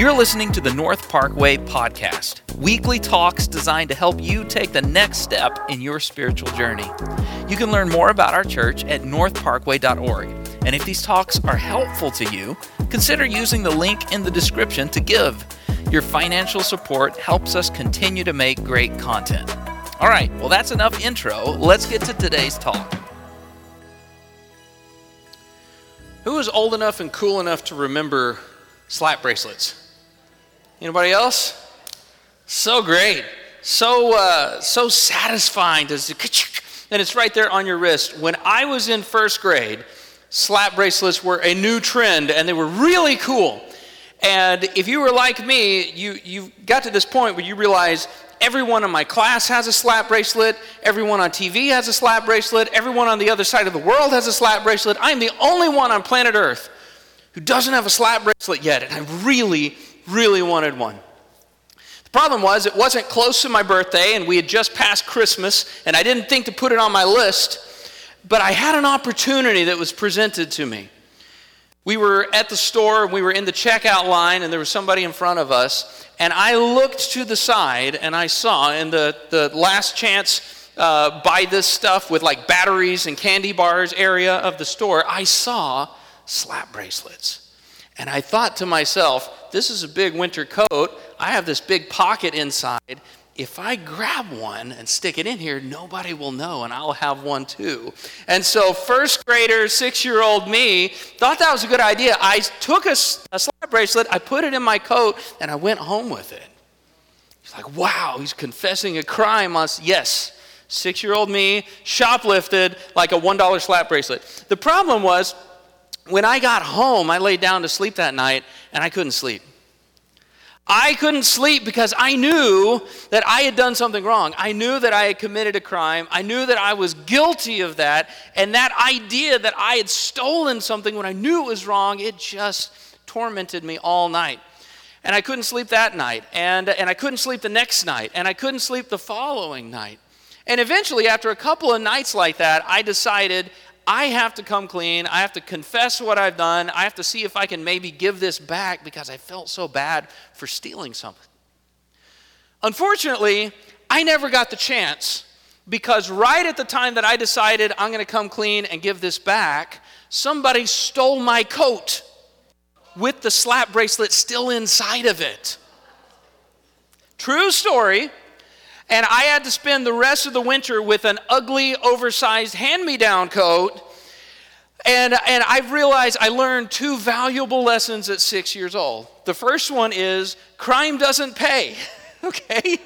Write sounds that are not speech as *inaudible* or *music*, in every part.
You're listening to the North Parkway Podcast, weekly talks designed to help you take the next step in your spiritual journey. You can learn more about our church at northparkway.org. And if these talks are helpful to you, consider using the link in the description to give. Your financial support helps us continue to make great content. All right, well, that's enough intro. Let's get to today's talk. Who is old enough and cool enough to remember slap bracelets? Anybody else? So great. So, uh, so satisfying. And it's right there on your wrist. When I was in first grade, slap bracelets were a new trend and they were really cool. And if you were like me, you, you got to this point where you realize everyone in my class has a slap bracelet, everyone on TV has a slap bracelet, everyone on the other side of the world has a slap bracelet. I'm the only one on planet Earth who doesn't have a slap bracelet yet, and I really, really wanted one. The problem was, it wasn't close to my birthday, and we had just passed Christmas, and I didn't think to put it on my list, but I had an opportunity that was presented to me. We were at the store, we were in the checkout line, and there was somebody in front of us. And I looked to the side and I saw in the, the last chance uh, buy this stuff with like batteries and candy bars area of the store, I saw slap bracelets. And I thought to myself, this is a big winter coat. I have this big pocket inside if I grab one and stick it in here, nobody will know, and I'll have one too. And so, first grader, six year old me thought that was a good idea. I took a, a slap bracelet, I put it in my coat, and I went home with it. He's like, wow, he's confessing a crime. On, yes, six year old me shoplifted like a $1 slap bracelet. The problem was, when I got home, I laid down to sleep that night, and I couldn't sleep. I couldn't sleep because I knew that I had done something wrong. I knew that I had committed a crime. I knew that I was guilty of that. And that idea that I had stolen something when I knew it was wrong, it just tormented me all night. And I couldn't sleep that night. And, and I couldn't sleep the next night. And I couldn't sleep the following night. And eventually, after a couple of nights like that, I decided I have to come clean. I have to confess what I've done. I have to see if I can maybe give this back because I felt so bad for stealing something. Unfortunately, I never got the chance because right at the time that I decided I'm going to come clean and give this back, somebody stole my coat with the slap bracelet still inside of it. True story. And I had to spend the rest of the winter with an ugly, oversized hand me down coat. And, and I've realized I learned two valuable lessons at six years old. The first one is crime doesn't pay, *laughs* okay?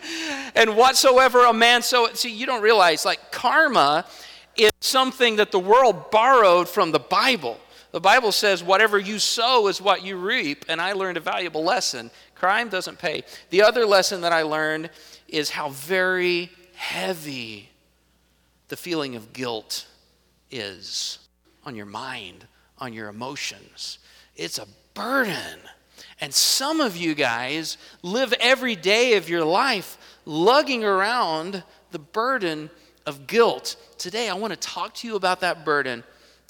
And whatsoever a man so, see, you don't realize, like, karma is something that the world borrowed from the Bible. The Bible says, whatever you sow is what you reap. And I learned a valuable lesson crime doesn't pay. The other lesson that I learned is how very heavy the feeling of guilt is on your mind, on your emotions. It's a burden. And some of you guys live every day of your life lugging around the burden of guilt. Today, I want to talk to you about that burden.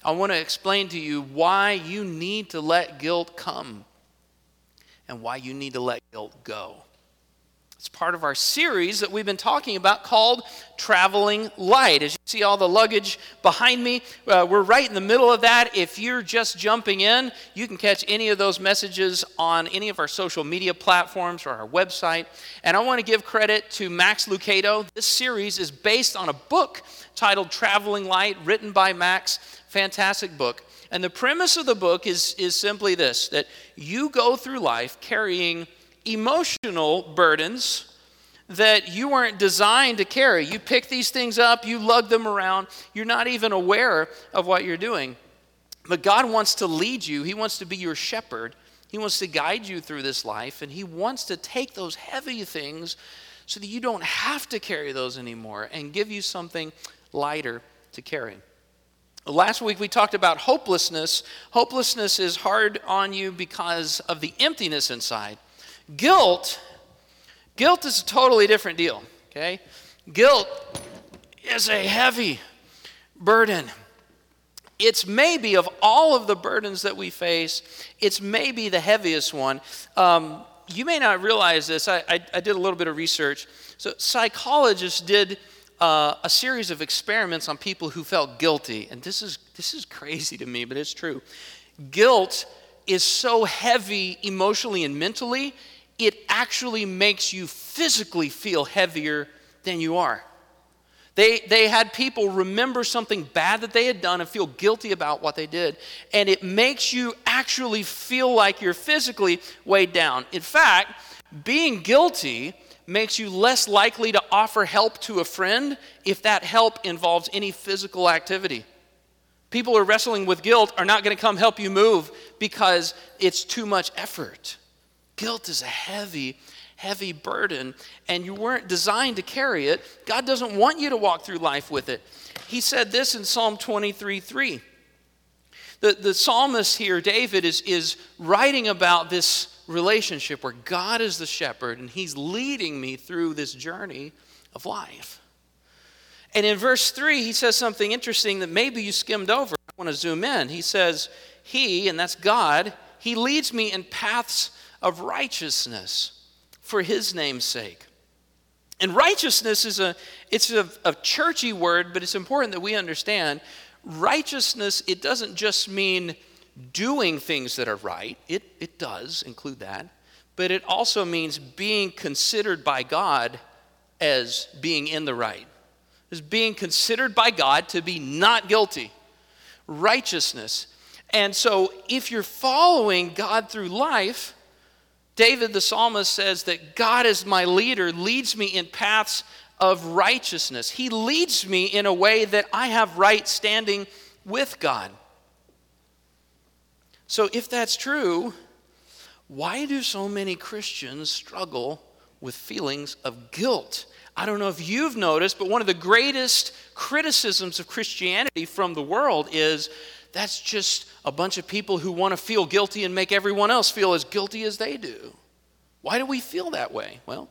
I want to explain to you why you need to let guilt come and why you need to let guilt go. It's part of our series that we've been talking about called Traveling Light. As you see all the luggage behind me, uh, we're right in the middle of that. If you're just jumping in, you can catch any of those messages on any of our social media platforms or our website. And I want to give credit to Max Lucado. This series is based on a book titled Traveling Light, written by Max. Fantastic book. And the premise of the book is, is simply this that you go through life carrying emotional burdens that you weren't designed to carry. You pick these things up, you lug them around, you're not even aware of what you're doing. But God wants to lead you, He wants to be your shepherd. He wants to guide you through this life, and He wants to take those heavy things so that you don't have to carry those anymore and give you something lighter to carry. Last week we talked about hopelessness. Hopelessness is hard on you because of the emptiness inside. Guilt, guilt is a totally different deal, okay? Guilt is a heavy burden. It's maybe, of all of the burdens that we face, it's maybe the heaviest one. Um, you may not realize this. I, I, I, did a little bit of research. So, psychologists did uh, a series of experiments on people who felt guilty. And this is, this is crazy to me, but it's true. Guilt is so heavy emotionally and mentally, it actually makes you physically feel heavier than you are. They, they had people remember something bad that they had done and feel guilty about what they did. And it makes you actually feel like you're physically weighed down. In fact, being guilty makes you less likely to offer help to a friend if that help involves any physical activity. People who are wrestling with guilt are not going to come help you move because it's too much effort. Guilt is a heavy, heavy burden, and you weren't designed to carry it. God doesn't want you to walk through life with it. He said this in Psalm 23 3. The, the psalmist here, David, is, is writing about this relationship where God is the shepherd and he's leading me through this journey of life. And in verse 3, he says something interesting that maybe you skimmed over. I want to zoom in. He says, He, and that's God, He leads me in paths of righteousness for his name's sake. And righteousness is a it's a, a churchy word, but it's important that we understand righteousness, it doesn't just mean doing things that are right. It, it does include that. But it also means being considered by God as being in the right, as being considered by God to be not guilty. Righteousness. And so if you're following God through life, David the psalmist says that God is my leader, leads me in paths of righteousness. He leads me in a way that I have right standing with God. So, if that's true, why do so many Christians struggle with feelings of guilt? I don't know if you've noticed, but one of the greatest criticisms of Christianity from the world is that's just a bunch of people who want to feel guilty and make everyone else feel as guilty as they do. Why do we feel that way? Well,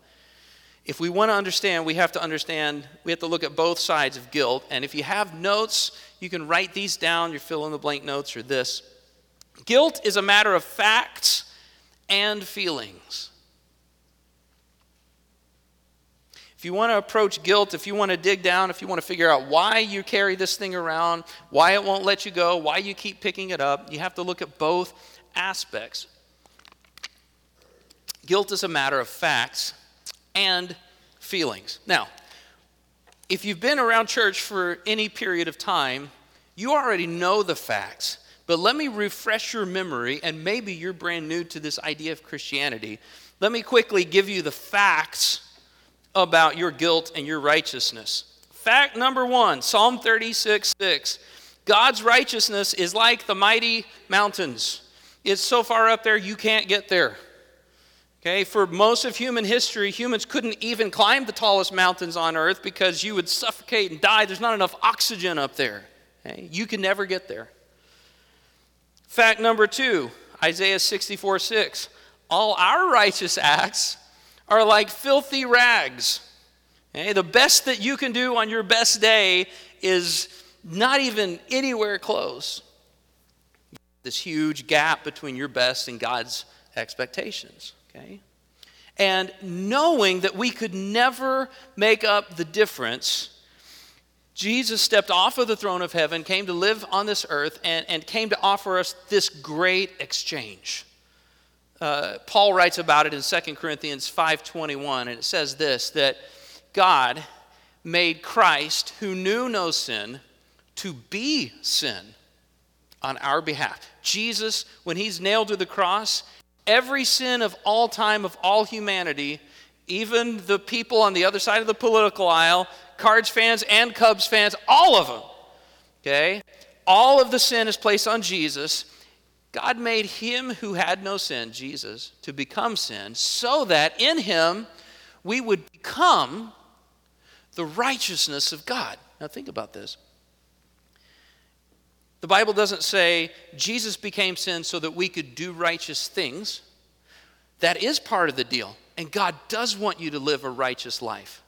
if we want to understand, we have to understand, we have to look at both sides of guilt. And if you have notes, you can write these down, your fill in the blank notes or this. Guilt is a matter of facts and feelings. If you want to approach guilt, if you want to dig down, if you want to figure out why you carry this thing around, why it won't let you go, why you keep picking it up, you have to look at both aspects. Guilt is a matter of facts and feelings. Now, if you've been around church for any period of time, you already know the facts. But let me refresh your memory, and maybe you're brand new to this idea of Christianity. Let me quickly give you the facts about your guilt and your righteousness. Fact number one Psalm 36 6. God's righteousness is like the mighty mountains. It's so far up there you can't get there. Okay, for most of human history, humans couldn't even climb the tallest mountains on earth because you would suffocate and die. There's not enough oxygen up there. Okay? You can never get there. Fact number two Isaiah 64 6. All our righteous acts are like filthy rags. Okay? The best that you can do on your best day is not even anywhere close. This huge gap between your best and God's expectations. Okay? And knowing that we could never make up the difference, Jesus stepped off of the throne of heaven, came to live on this earth, and, and came to offer us this great exchange. Uh, Paul writes about it in 2 Corinthians 5:21, and it says this: that God made Christ, who knew no sin, to be sin on our behalf. Jesus, when he's nailed to the cross, every sin of all time, of all humanity, even the people on the other side of the political aisle, Cards fans and Cubs fans, all of them, okay? All of the sin is placed on Jesus. God made him who had no sin, Jesus, to become sin, so that in him we would become the righteousness of God. Now, think about this. The Bible doesn't say Jesus became sin so that we could do righteous things. That is part of the deal. And God does want you to live a righteous life.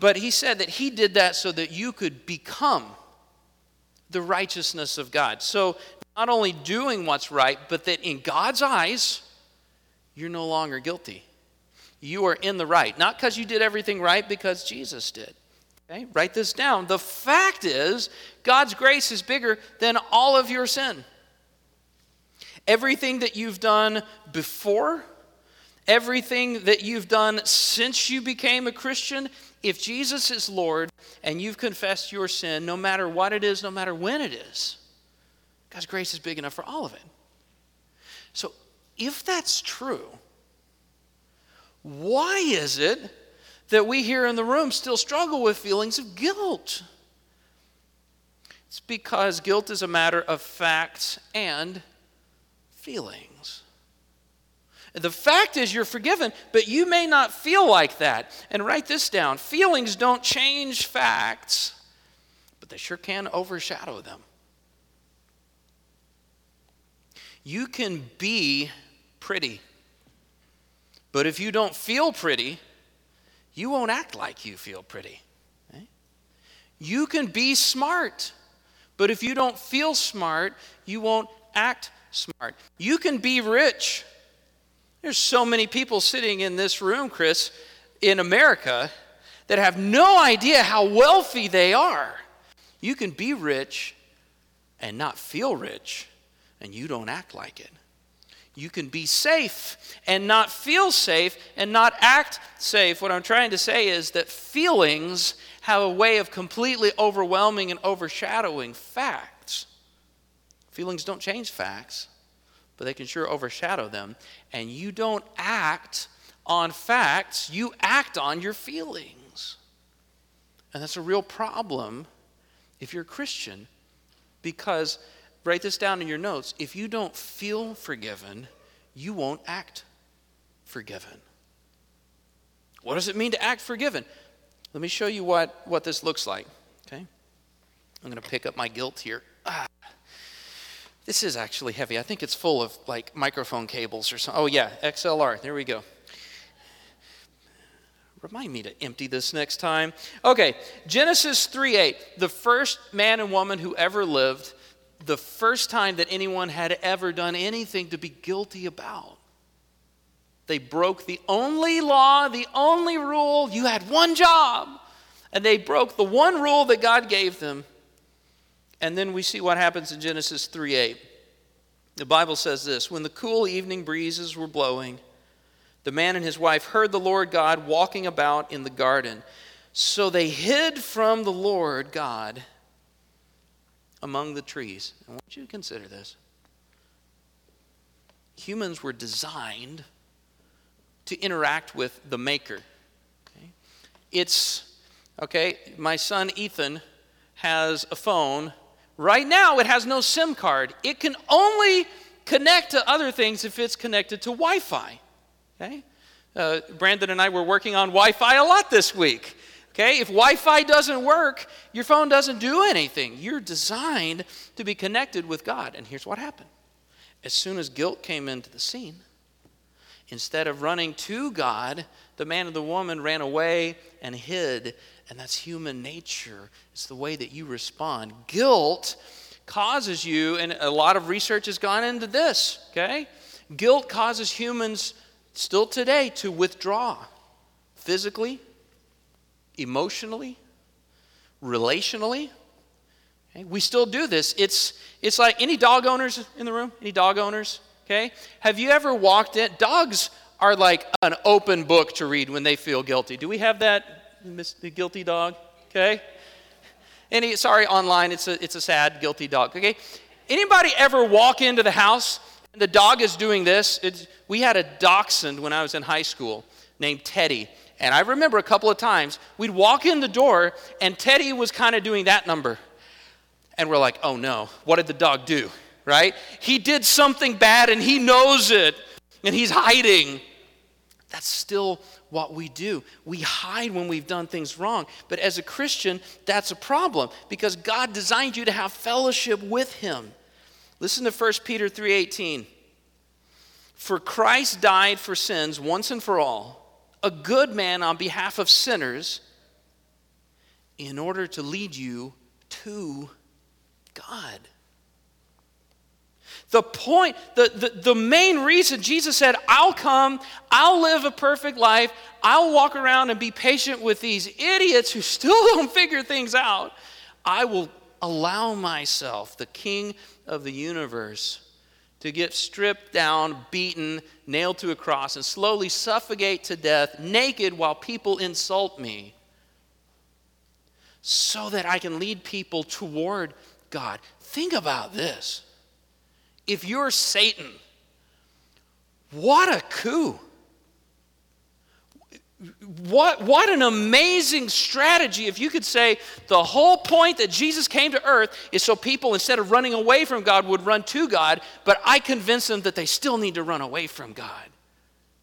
But He said that He did that so that you could become the righteousness of God. So not only doing what's right, but that in God's eyes, you're no longer guilty. You are in the right. Not because you did everything right, because Jesus did. Okay? Write this down. The fact is, God's grace is bigger than all of your sin. Everything that you've done before, everything that you've done since you became a Christian, if Jesus is Lord and you've confessed your sin, no matter what it is, no matter when it is, God's grace is big enough for all of it. So, if that's true, why is it that we here in the room still struggle with feelings of guilt? It's because guilt is a matter of facts and feelings. The fact is, you're forgiven, but you may not feel like that. And write this down feelings don't change facts, but they sure can overshadow them. You can be pretty, but if you don't feel pretty, you won't act like you feel pretty. You can be smart, but if you don't feel smart, you won't act smart. You can be rich. There's so many people sitting in this room, Chris, in America that have no idea how wealthy they are. You can be rich and not feel rich, and you don't act like it. You can be safe and not feel safe and not act safe. What I'm trying to say is that feelings have a way of completely overwhelming and overshadowing facts. Feelings don't change facts, but they can sure overshadow them. And you don't act on facts, you act on your feelings. And that's a real problem if you're a Christian because write this down in your notes. If you don't feel forgiven, you won't act forgiven. What does it mean to act forgiven? Let me show you what, what this looks like. Okay? I'm going to pick up my guilt here. Ah. This is actually heavy. I think it's full of like microphone cables or something. Oh, yeah, XLR. There we go. Remind me to empty this next time. Okay, Genesis 3 8. The first man and woman who ever lived the first time that anyone had ever done anything to be guilty about. They broke the only law, the only rule. You had one job. And they broke the one rule that God gave them. And then we see what happens in Genesis 3 8. The Bible says this When the cool evening breezes were blowing, the man and his wife heard the Lord God walking about in the garden. So they hid from the Lord God among the trees. I want you to consider this. Humans were designed to interact with the Maker. Okay? It's, okay, my son Ethan has a phone. Right now, it has no SIM card. It can only connect to other things if it's connected to Wi Fi. Okay? Uh, Brandon and I were working on Wi Fi a lot this week. Okay, if Wi Fi doesn't work, your phone doesn't do anything. You're designed to be connected with God. And here's what happened as soon as guilt came into the scene, instead of running to God, the man and the woman ran away and hid. And that's human nature, it's the way that you respond. Guilt causes you, and a lot of research has gone into this, okay? Guilt causes humans still today to withdraw physically, emotionally, relationally. Okay? We still do this. It's, it's like any dog owners in the room? Any dog owners? Okay? Have you ever walked in? Dogs are like an open book to read when they feel guilty. Do we have that, the guilty dog? Okay? Any, sorry, online, it's a, it's a sad, guilty dog. Okay? Anybody ever walk into the house and the dog is doing this? It's, we had a dachshund when I was in high school named Teddy. And I remember a couple of times we'd walk in the door and Teddy was kind of doing that number. And we're like, oh no, what did the dog do? Right? He did something bad and he knows it and he's hiding. That's still what we do. We hide when we've done things wrong. But as a Christian, that's a problem because God designed you to have fellowship with him. Listen to 1 Peter 3:18. For Christ died for sins once and for all a good man on behalf of sinners in order to lead you to God. The point, the, the, the main reason Jesus said, I'll come, I'll live a perfect life, I'll walk around and be patient with these idiots who still *laughs* don't figure things out. I will allow myself, the king of the universe, to get stripped down, beaten, nailed to a cross, and slowly suffocate to death naked while people insult me so that I can lead people toward God. Think about this. If you're Satan, what a coup. What, what an amazing strategy if you could say the whole point that Jesus came to earth is so people, instead of running away from God, would run to God, but I convince them that they still need to run away from God.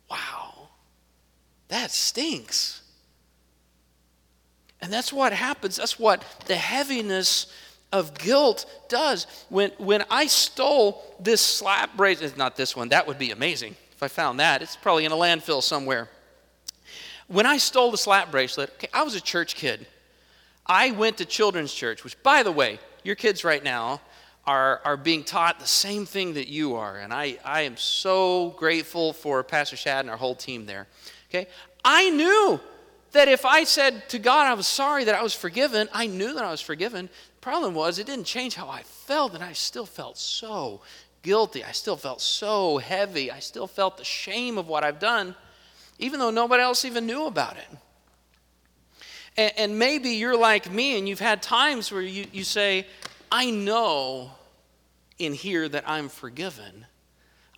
Wow. That stinks. And that's what happens. That's what the heaviness of guilt does. When, when I stole this slap bracelet, not this one, that would be amazing if I found that. It's probably in a landfill somewhere. When I stole the slap bracelet, okay, I was a church kid. I went to children's church, which, by the way, your kids right now are, are being taught the same thing that you are. And I, I am so grateful for Pastor Shad and our whole team there. Okay? I knew that if I said to God I was sorry that I was forgiven, I knew that I was forgiven. The problem was, it didn't change how I felt, and I still felt so guilty. I still felt so heavy. I still felt the shame of what I've done, even though nobody else even knew about it. And, and maybe you're like me, and you've had times where you, you say, I know in here that I'm forgiven.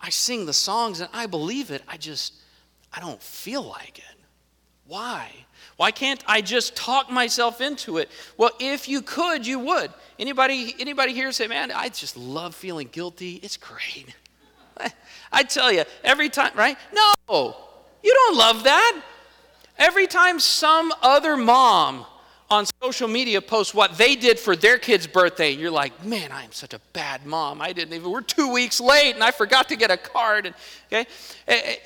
I sing the songs and I believe it. I just, I don't feel like it. Why? Why can't I just talk myself into it? Well, if you could, you would. Anybody, anybody here say, man, I just love feeling guilty. It's great. *laughs* I tell you, every time, right? No, you don't love that. Every time some other mom on social media posts what they did for their kid's birthday, you're like, man, I am such a bad mom. I didn't even, we're two weeks late and I forgot to get a card. And, okay?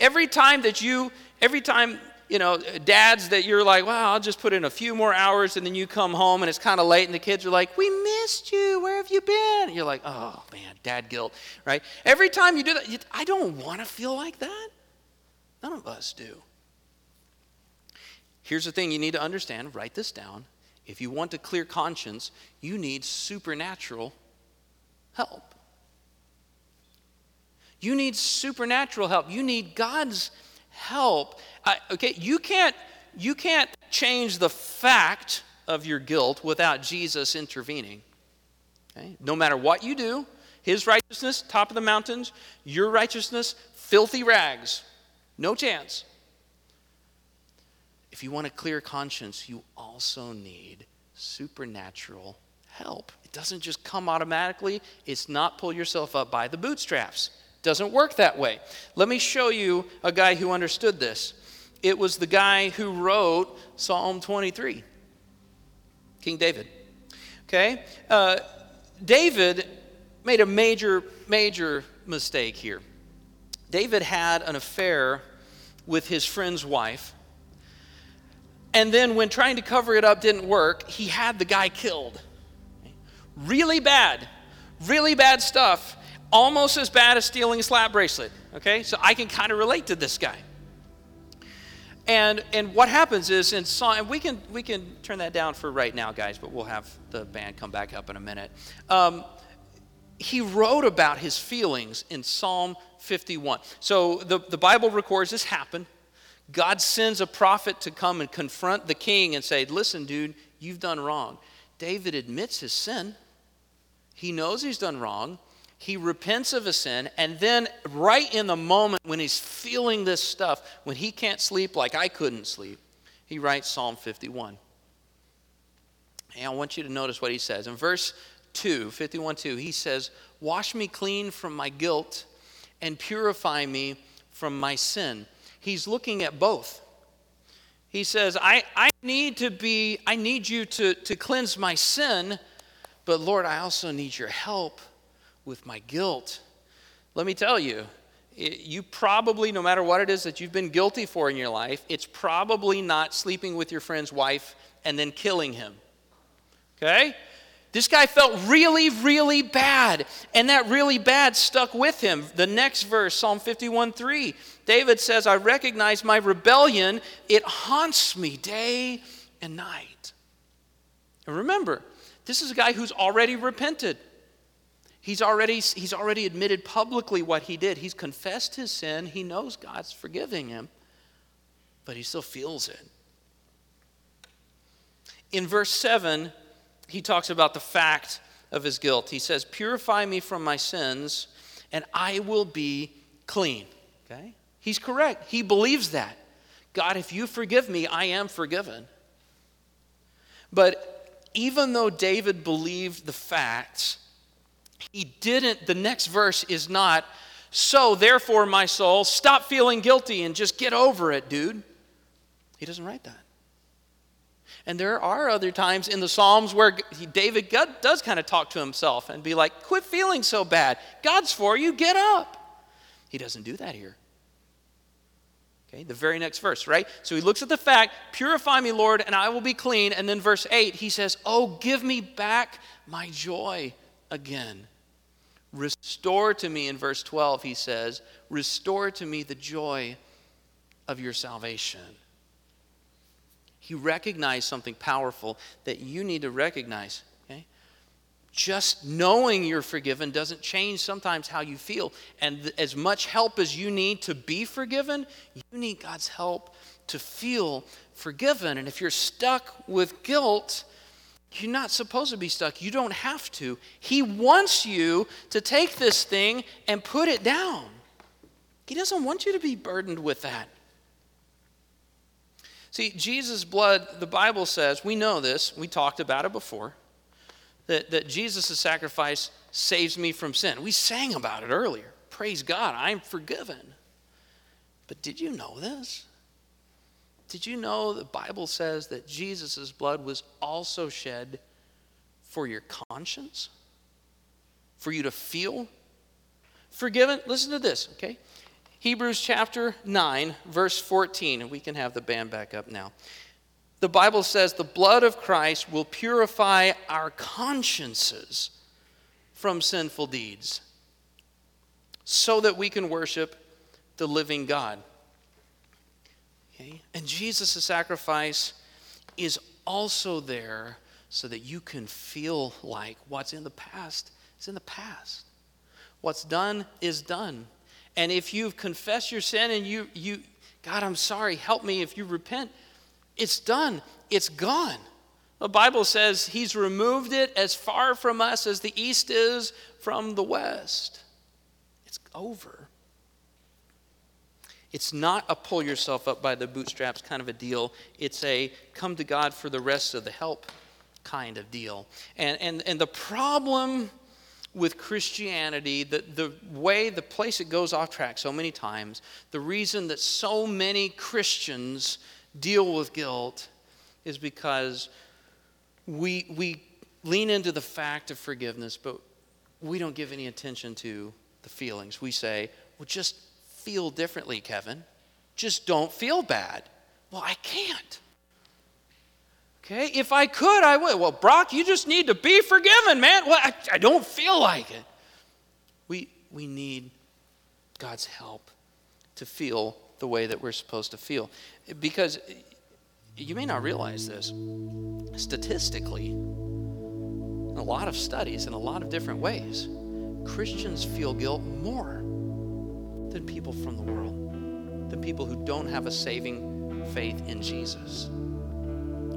Every time that you, every time you know, dads that you're like, well, I'll just put in a few more hours and then you come home and it's kind of late and the kids are like, we missed you. Where have you been? And you're like, oh, man, dad guilt, right? Every time you do that, you, I don't want to feel like that. None of us do. Here's the thing you need to understand write this down. If you want a clear conscience, you need supernatural help. You need supernatural help. You need God's help. I, okay, you can't, you can't change the fact of your guilt without Jesus intervening. Okay? No matter what you do, his righteousness, top of the mountains, your righteousness, filthy rags. No chance. If you want a clear conscience, you also need supernatural help. It doesn't just come automatically, it's not pull yourself up by the bootstraps. It Doesn't work that way. Let me show you a guy who understood this. It was the guy who wrote Psalm 23, King David. Okay? Uh, David made a major, major mistake here. David had an affair with his friend's wife. And then, when trying to cover it up didn't work, he had the guy killed. Really bad, really bad stuff almost as bad as stealing a slap bracelet. Okay, so I can kind of relate to this guy. And and what happens is in song, and we can we can turn that down for right now, guys, but we'll have the band come back up in a minute. Um, he wrote about his feelings in Psalm 51. So the, the Bible records this happened. God sends a prophet to come and confront the king and say, Listen, dude, you've done wrong. David admits his sin. He knows he's done wrong. He repents of his sin, and then, right in the moment when he's feeling this stuff, when he can't sleep like I couldn't sleep, he writes Psalm 51. And I want you to notice what he says. In verse 2, 51 2, he says, Wash me clean from my guilt and purify me from my sin. He's looking at both. He says, I, I need to be, I need you to, to cleanse my sin, but Lord, I also need your help with my guilt. Let me tell you, you probably, no matter what it is that you've been guilty for in your life, it's probably not sleeping with your friend's wife and then killing him. Okay? This guy felt really, really bad, and that really bad stuck with him. The next verse, Psalm 51 3, David says, I recognize my rebellion, it haunts me day and night. And remember, this is a guy who's already repented. He's already, he's already admitted publicly what he did. He's confessed his sin. He knows God's forgiving him, but he still feels it. In verse 7, he talks about the fact of his guilt. He says, Purify me from my sins, and I will be clean. Okay? He's correct. He believes that. God, if you forgive me, I am forgiven. But even though David believed the facts, he didn't, the next verse is not, so therefore, my soul, stop feeling guilty and just get over it, dude. He doesn't write that. And there are other times in the Psalms where David God does kind of talk to himself and be like, quit feeling so bad. God's for you, get up. He doesn't do that here. Okay, the very next verse, right? So he looks at the fact, purify me, Lord, and I will be clean. And then verse 8, he says, Oh, give me back my joy again. Restore to me, in verse 12, he says, Restore to me the joy of your salvation. He recognized something powerful that you need to recognize. Okay? Just knowing you're forgiven doesn't change sometimes how you feel. And th- as much help as you need to be forgiven, you need God's help to feel forgiven. And if you're stuck with guilt, you're not supposed to be stuck. You don't have to. He wants you to take this thing and put it down. He doesn't want you to be burdened with that. See, Jesus' blood, the Bible says, we know this, we talked about it before, that, that Jesus' sacrifice saves me from sin. We sang about it earlier. Praise God, I'm forgiven. But did you know this? Did you know the Bible says that Jesus' blood was also shed for your conscience? For you to feel forgiven? Listen to this, okay? Hebrews chapter 9, verse 14, we can have the band back up now. The Bible says the blood of Christ will purify our consciences from sinful deeds so that we can worship the living God. Okay? And Jesus' sacrifice is also there so that you can feel like what's in the past is in the past. What's done is done. And if you've confessed your sin and you, you, God, I'm sorry, help me, if you repent, it's done, it's gone. The Bible says He's removed it as far from us as the east is from the west. It's over. It's not a pull yourself up by the bootstraps kind of a deal. It's a come to God for the rest of the help kind of deal. And, and, and the problem with Christianity, the, the way, the place it goes off track so many times, the reason that so many Christians deal with guilt is because we, we lean into the fact of forgiveness, but we don't give any attention to the feelings. We say, well, just feel differently, Kevin. Just don't feel bad. Well, I can't. Okay, if I could, I would. Well, Brock, you just need to be forgiven, man. Well, I, I don't feel like it. We, we need God's help to feel the way that we're supposed to feel. Because you may not realize this. Statistically, in a lot of studies, in a lot of different ways, Christians feel guilt more than people from the world, than people who don't have a saving faith in Jesus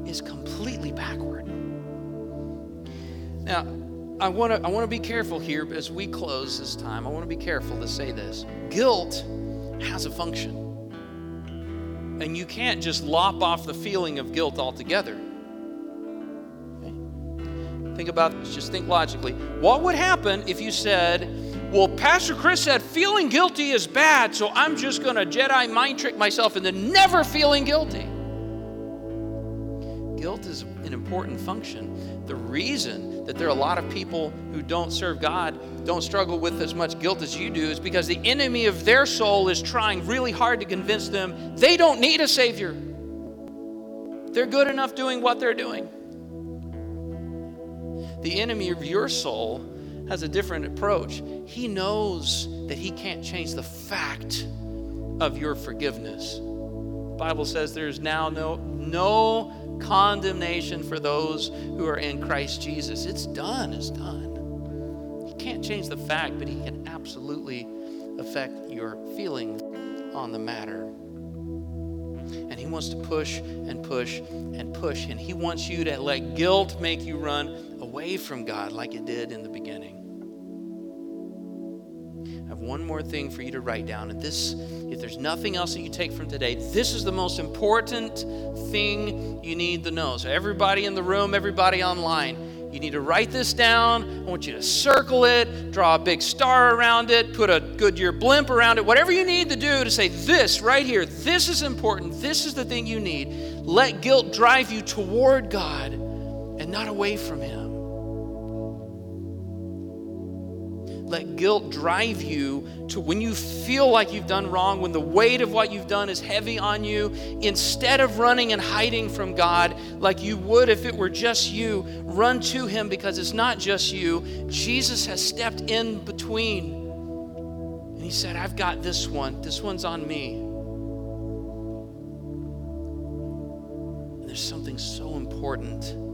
is completely backward. Now, I want to I want to be careful here as we close this time. I want to be careful to say this. Guilt has a function. And you can't just lop off the feeling of guilt altogether. Okay? Think about this, just think logically. What would happen if you said, well, Pastor Chris said feeling guilty is bad, so I'm just going to Jedi mind trick myself into never feeling guilty? Guilt is an important function. The reason that there are a lot of people who don't serve God, don't struggle with as much guilt as you do, is because the enemy of their soul is trying really hard to convince them they don't need a Savior. They're good enough doing what they're doing. The enemy of your soul has a different approach. He knows that he can't change the fact of your forgiveness. Bible says there's now no, no condemnation for those who are in Christ Jesus. It's done, it's done. He can't change the fact, but he can absolutely affect your feelings on the matter. And he wants to push and push and push. And he wants you to let guilt make you run away from God like it did in the beginning. I have one more thing for you to write down. And this, if there's nothing else that you take from today, this is the most important thing you need to know. So, everybody in the room, everybody online, you need to write this down. I want you to circle it, draw a big star around it, put a Goodyear blimp around it, whatever you need to do to say, this right here, this is important, this is the thing you need. Let guilt drive you toward God and not away from Him. Let guilt drive you to when you feel like you've done wrong, when the weight of what you've done is heavy on you, instead of running and hiding from God like you would if it were just you, run to Him because it's not just you. Jesus has stepped in between. And He said, I've got this one, this one's on me. And there's something so important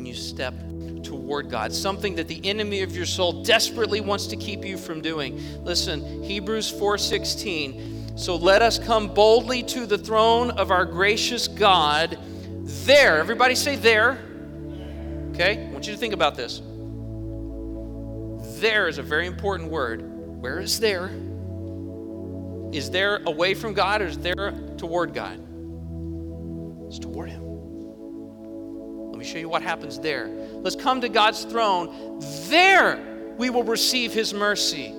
when you step toward God, something that the enemy of your soul desperately wants to keep you from doing. Listen, Hebrews 4:16. So let us come boldly to the throne of our gracious God. There, everybody say there. Okay? I want you to think about this. There is a very important word. Where is there? Is there away from God or is there toward God? It's toward Him. Me show you what happens there. Let's come to God's throne. There we will receive His mercy.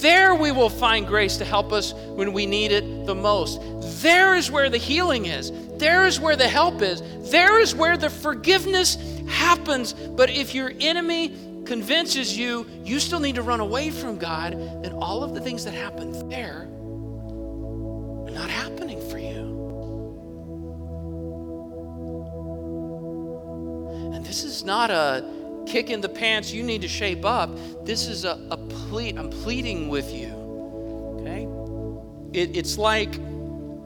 There we will find grace to help us when we need it the most. There is where the healing is. There is where the help is. There is where the forgiveness happens. But if your enemy convinces you you still need to run away from God, then all of the things that happen there Not a kick in the pants, you need to shape up. This is a, a plead, I'm pleading with you. Okay? It, it's like *laughs*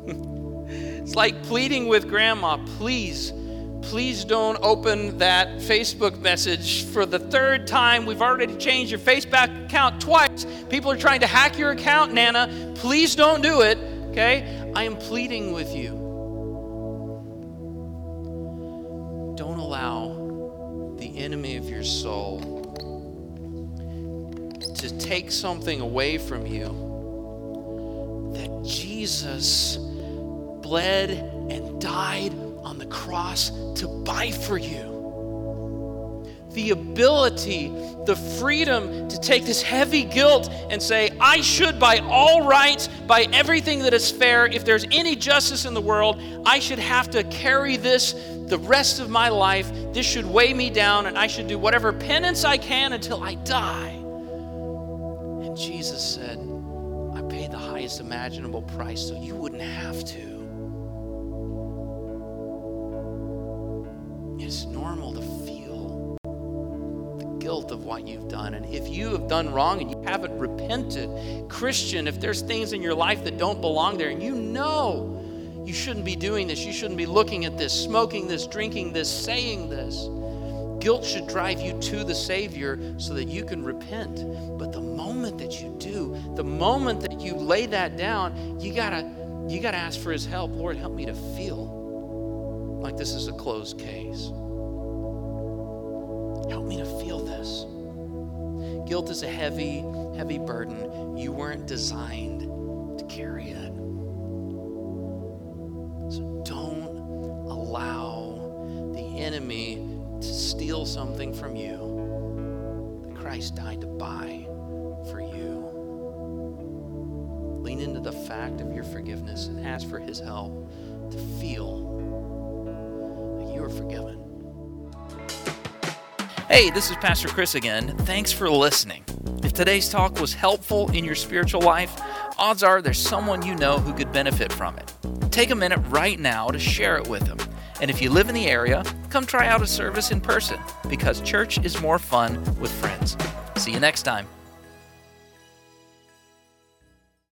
it's like pleading with grandma, please, please don't open that Facebook message for the third time. We've already changed your Facebook account twice. People are trying to hack your account, Nana. Please don't do it. Okay? I am pleading with you. Don't allow enemy of your soul to take something away from you that Jesus bled and died on the cross to buy for you. The ability, the freedom to take this heavy guilt and say, I should, by all rights, by everything that is fair, if there's any justice in the world, I should have to carry this the rest of my life. This should weigh me down, and I should do whatever penance I can until I die. And Jesus said, I paid the highest imaginable price so you wouldn't have to. It's normal to guilt of what you've done. And if you have done wrong and you haven't repented, Christian, if there's things in your life that don't belong there and you know you shouldn't be doing this, you shouldn't be looking at this, smoking this, drinking this, saying this, guilt should drive you to the Savior so that you can repent. But the moment that you do, the moment that you lay that down, you gotta you gotta ask for his help. Lord, help me to feel like this is a closed case. Help me to feel this. Guilt is a heavy, heavy burden. You weren't designed to carry it. So don't allow the enemy to steal something from you that Christ died to buy for you. Lean into the fact of your forgiveness and ask for his help to feel like you are forgiven. Hey, this is Pastor Chris again. Thanks for listening. If today's talk was helpful in your spiritual life, odds are there's someone you know who could benefit from it. Take a minute right now to share it with them. And if you live in the area, come try out a service in person because church is more fun with friends. See you next time.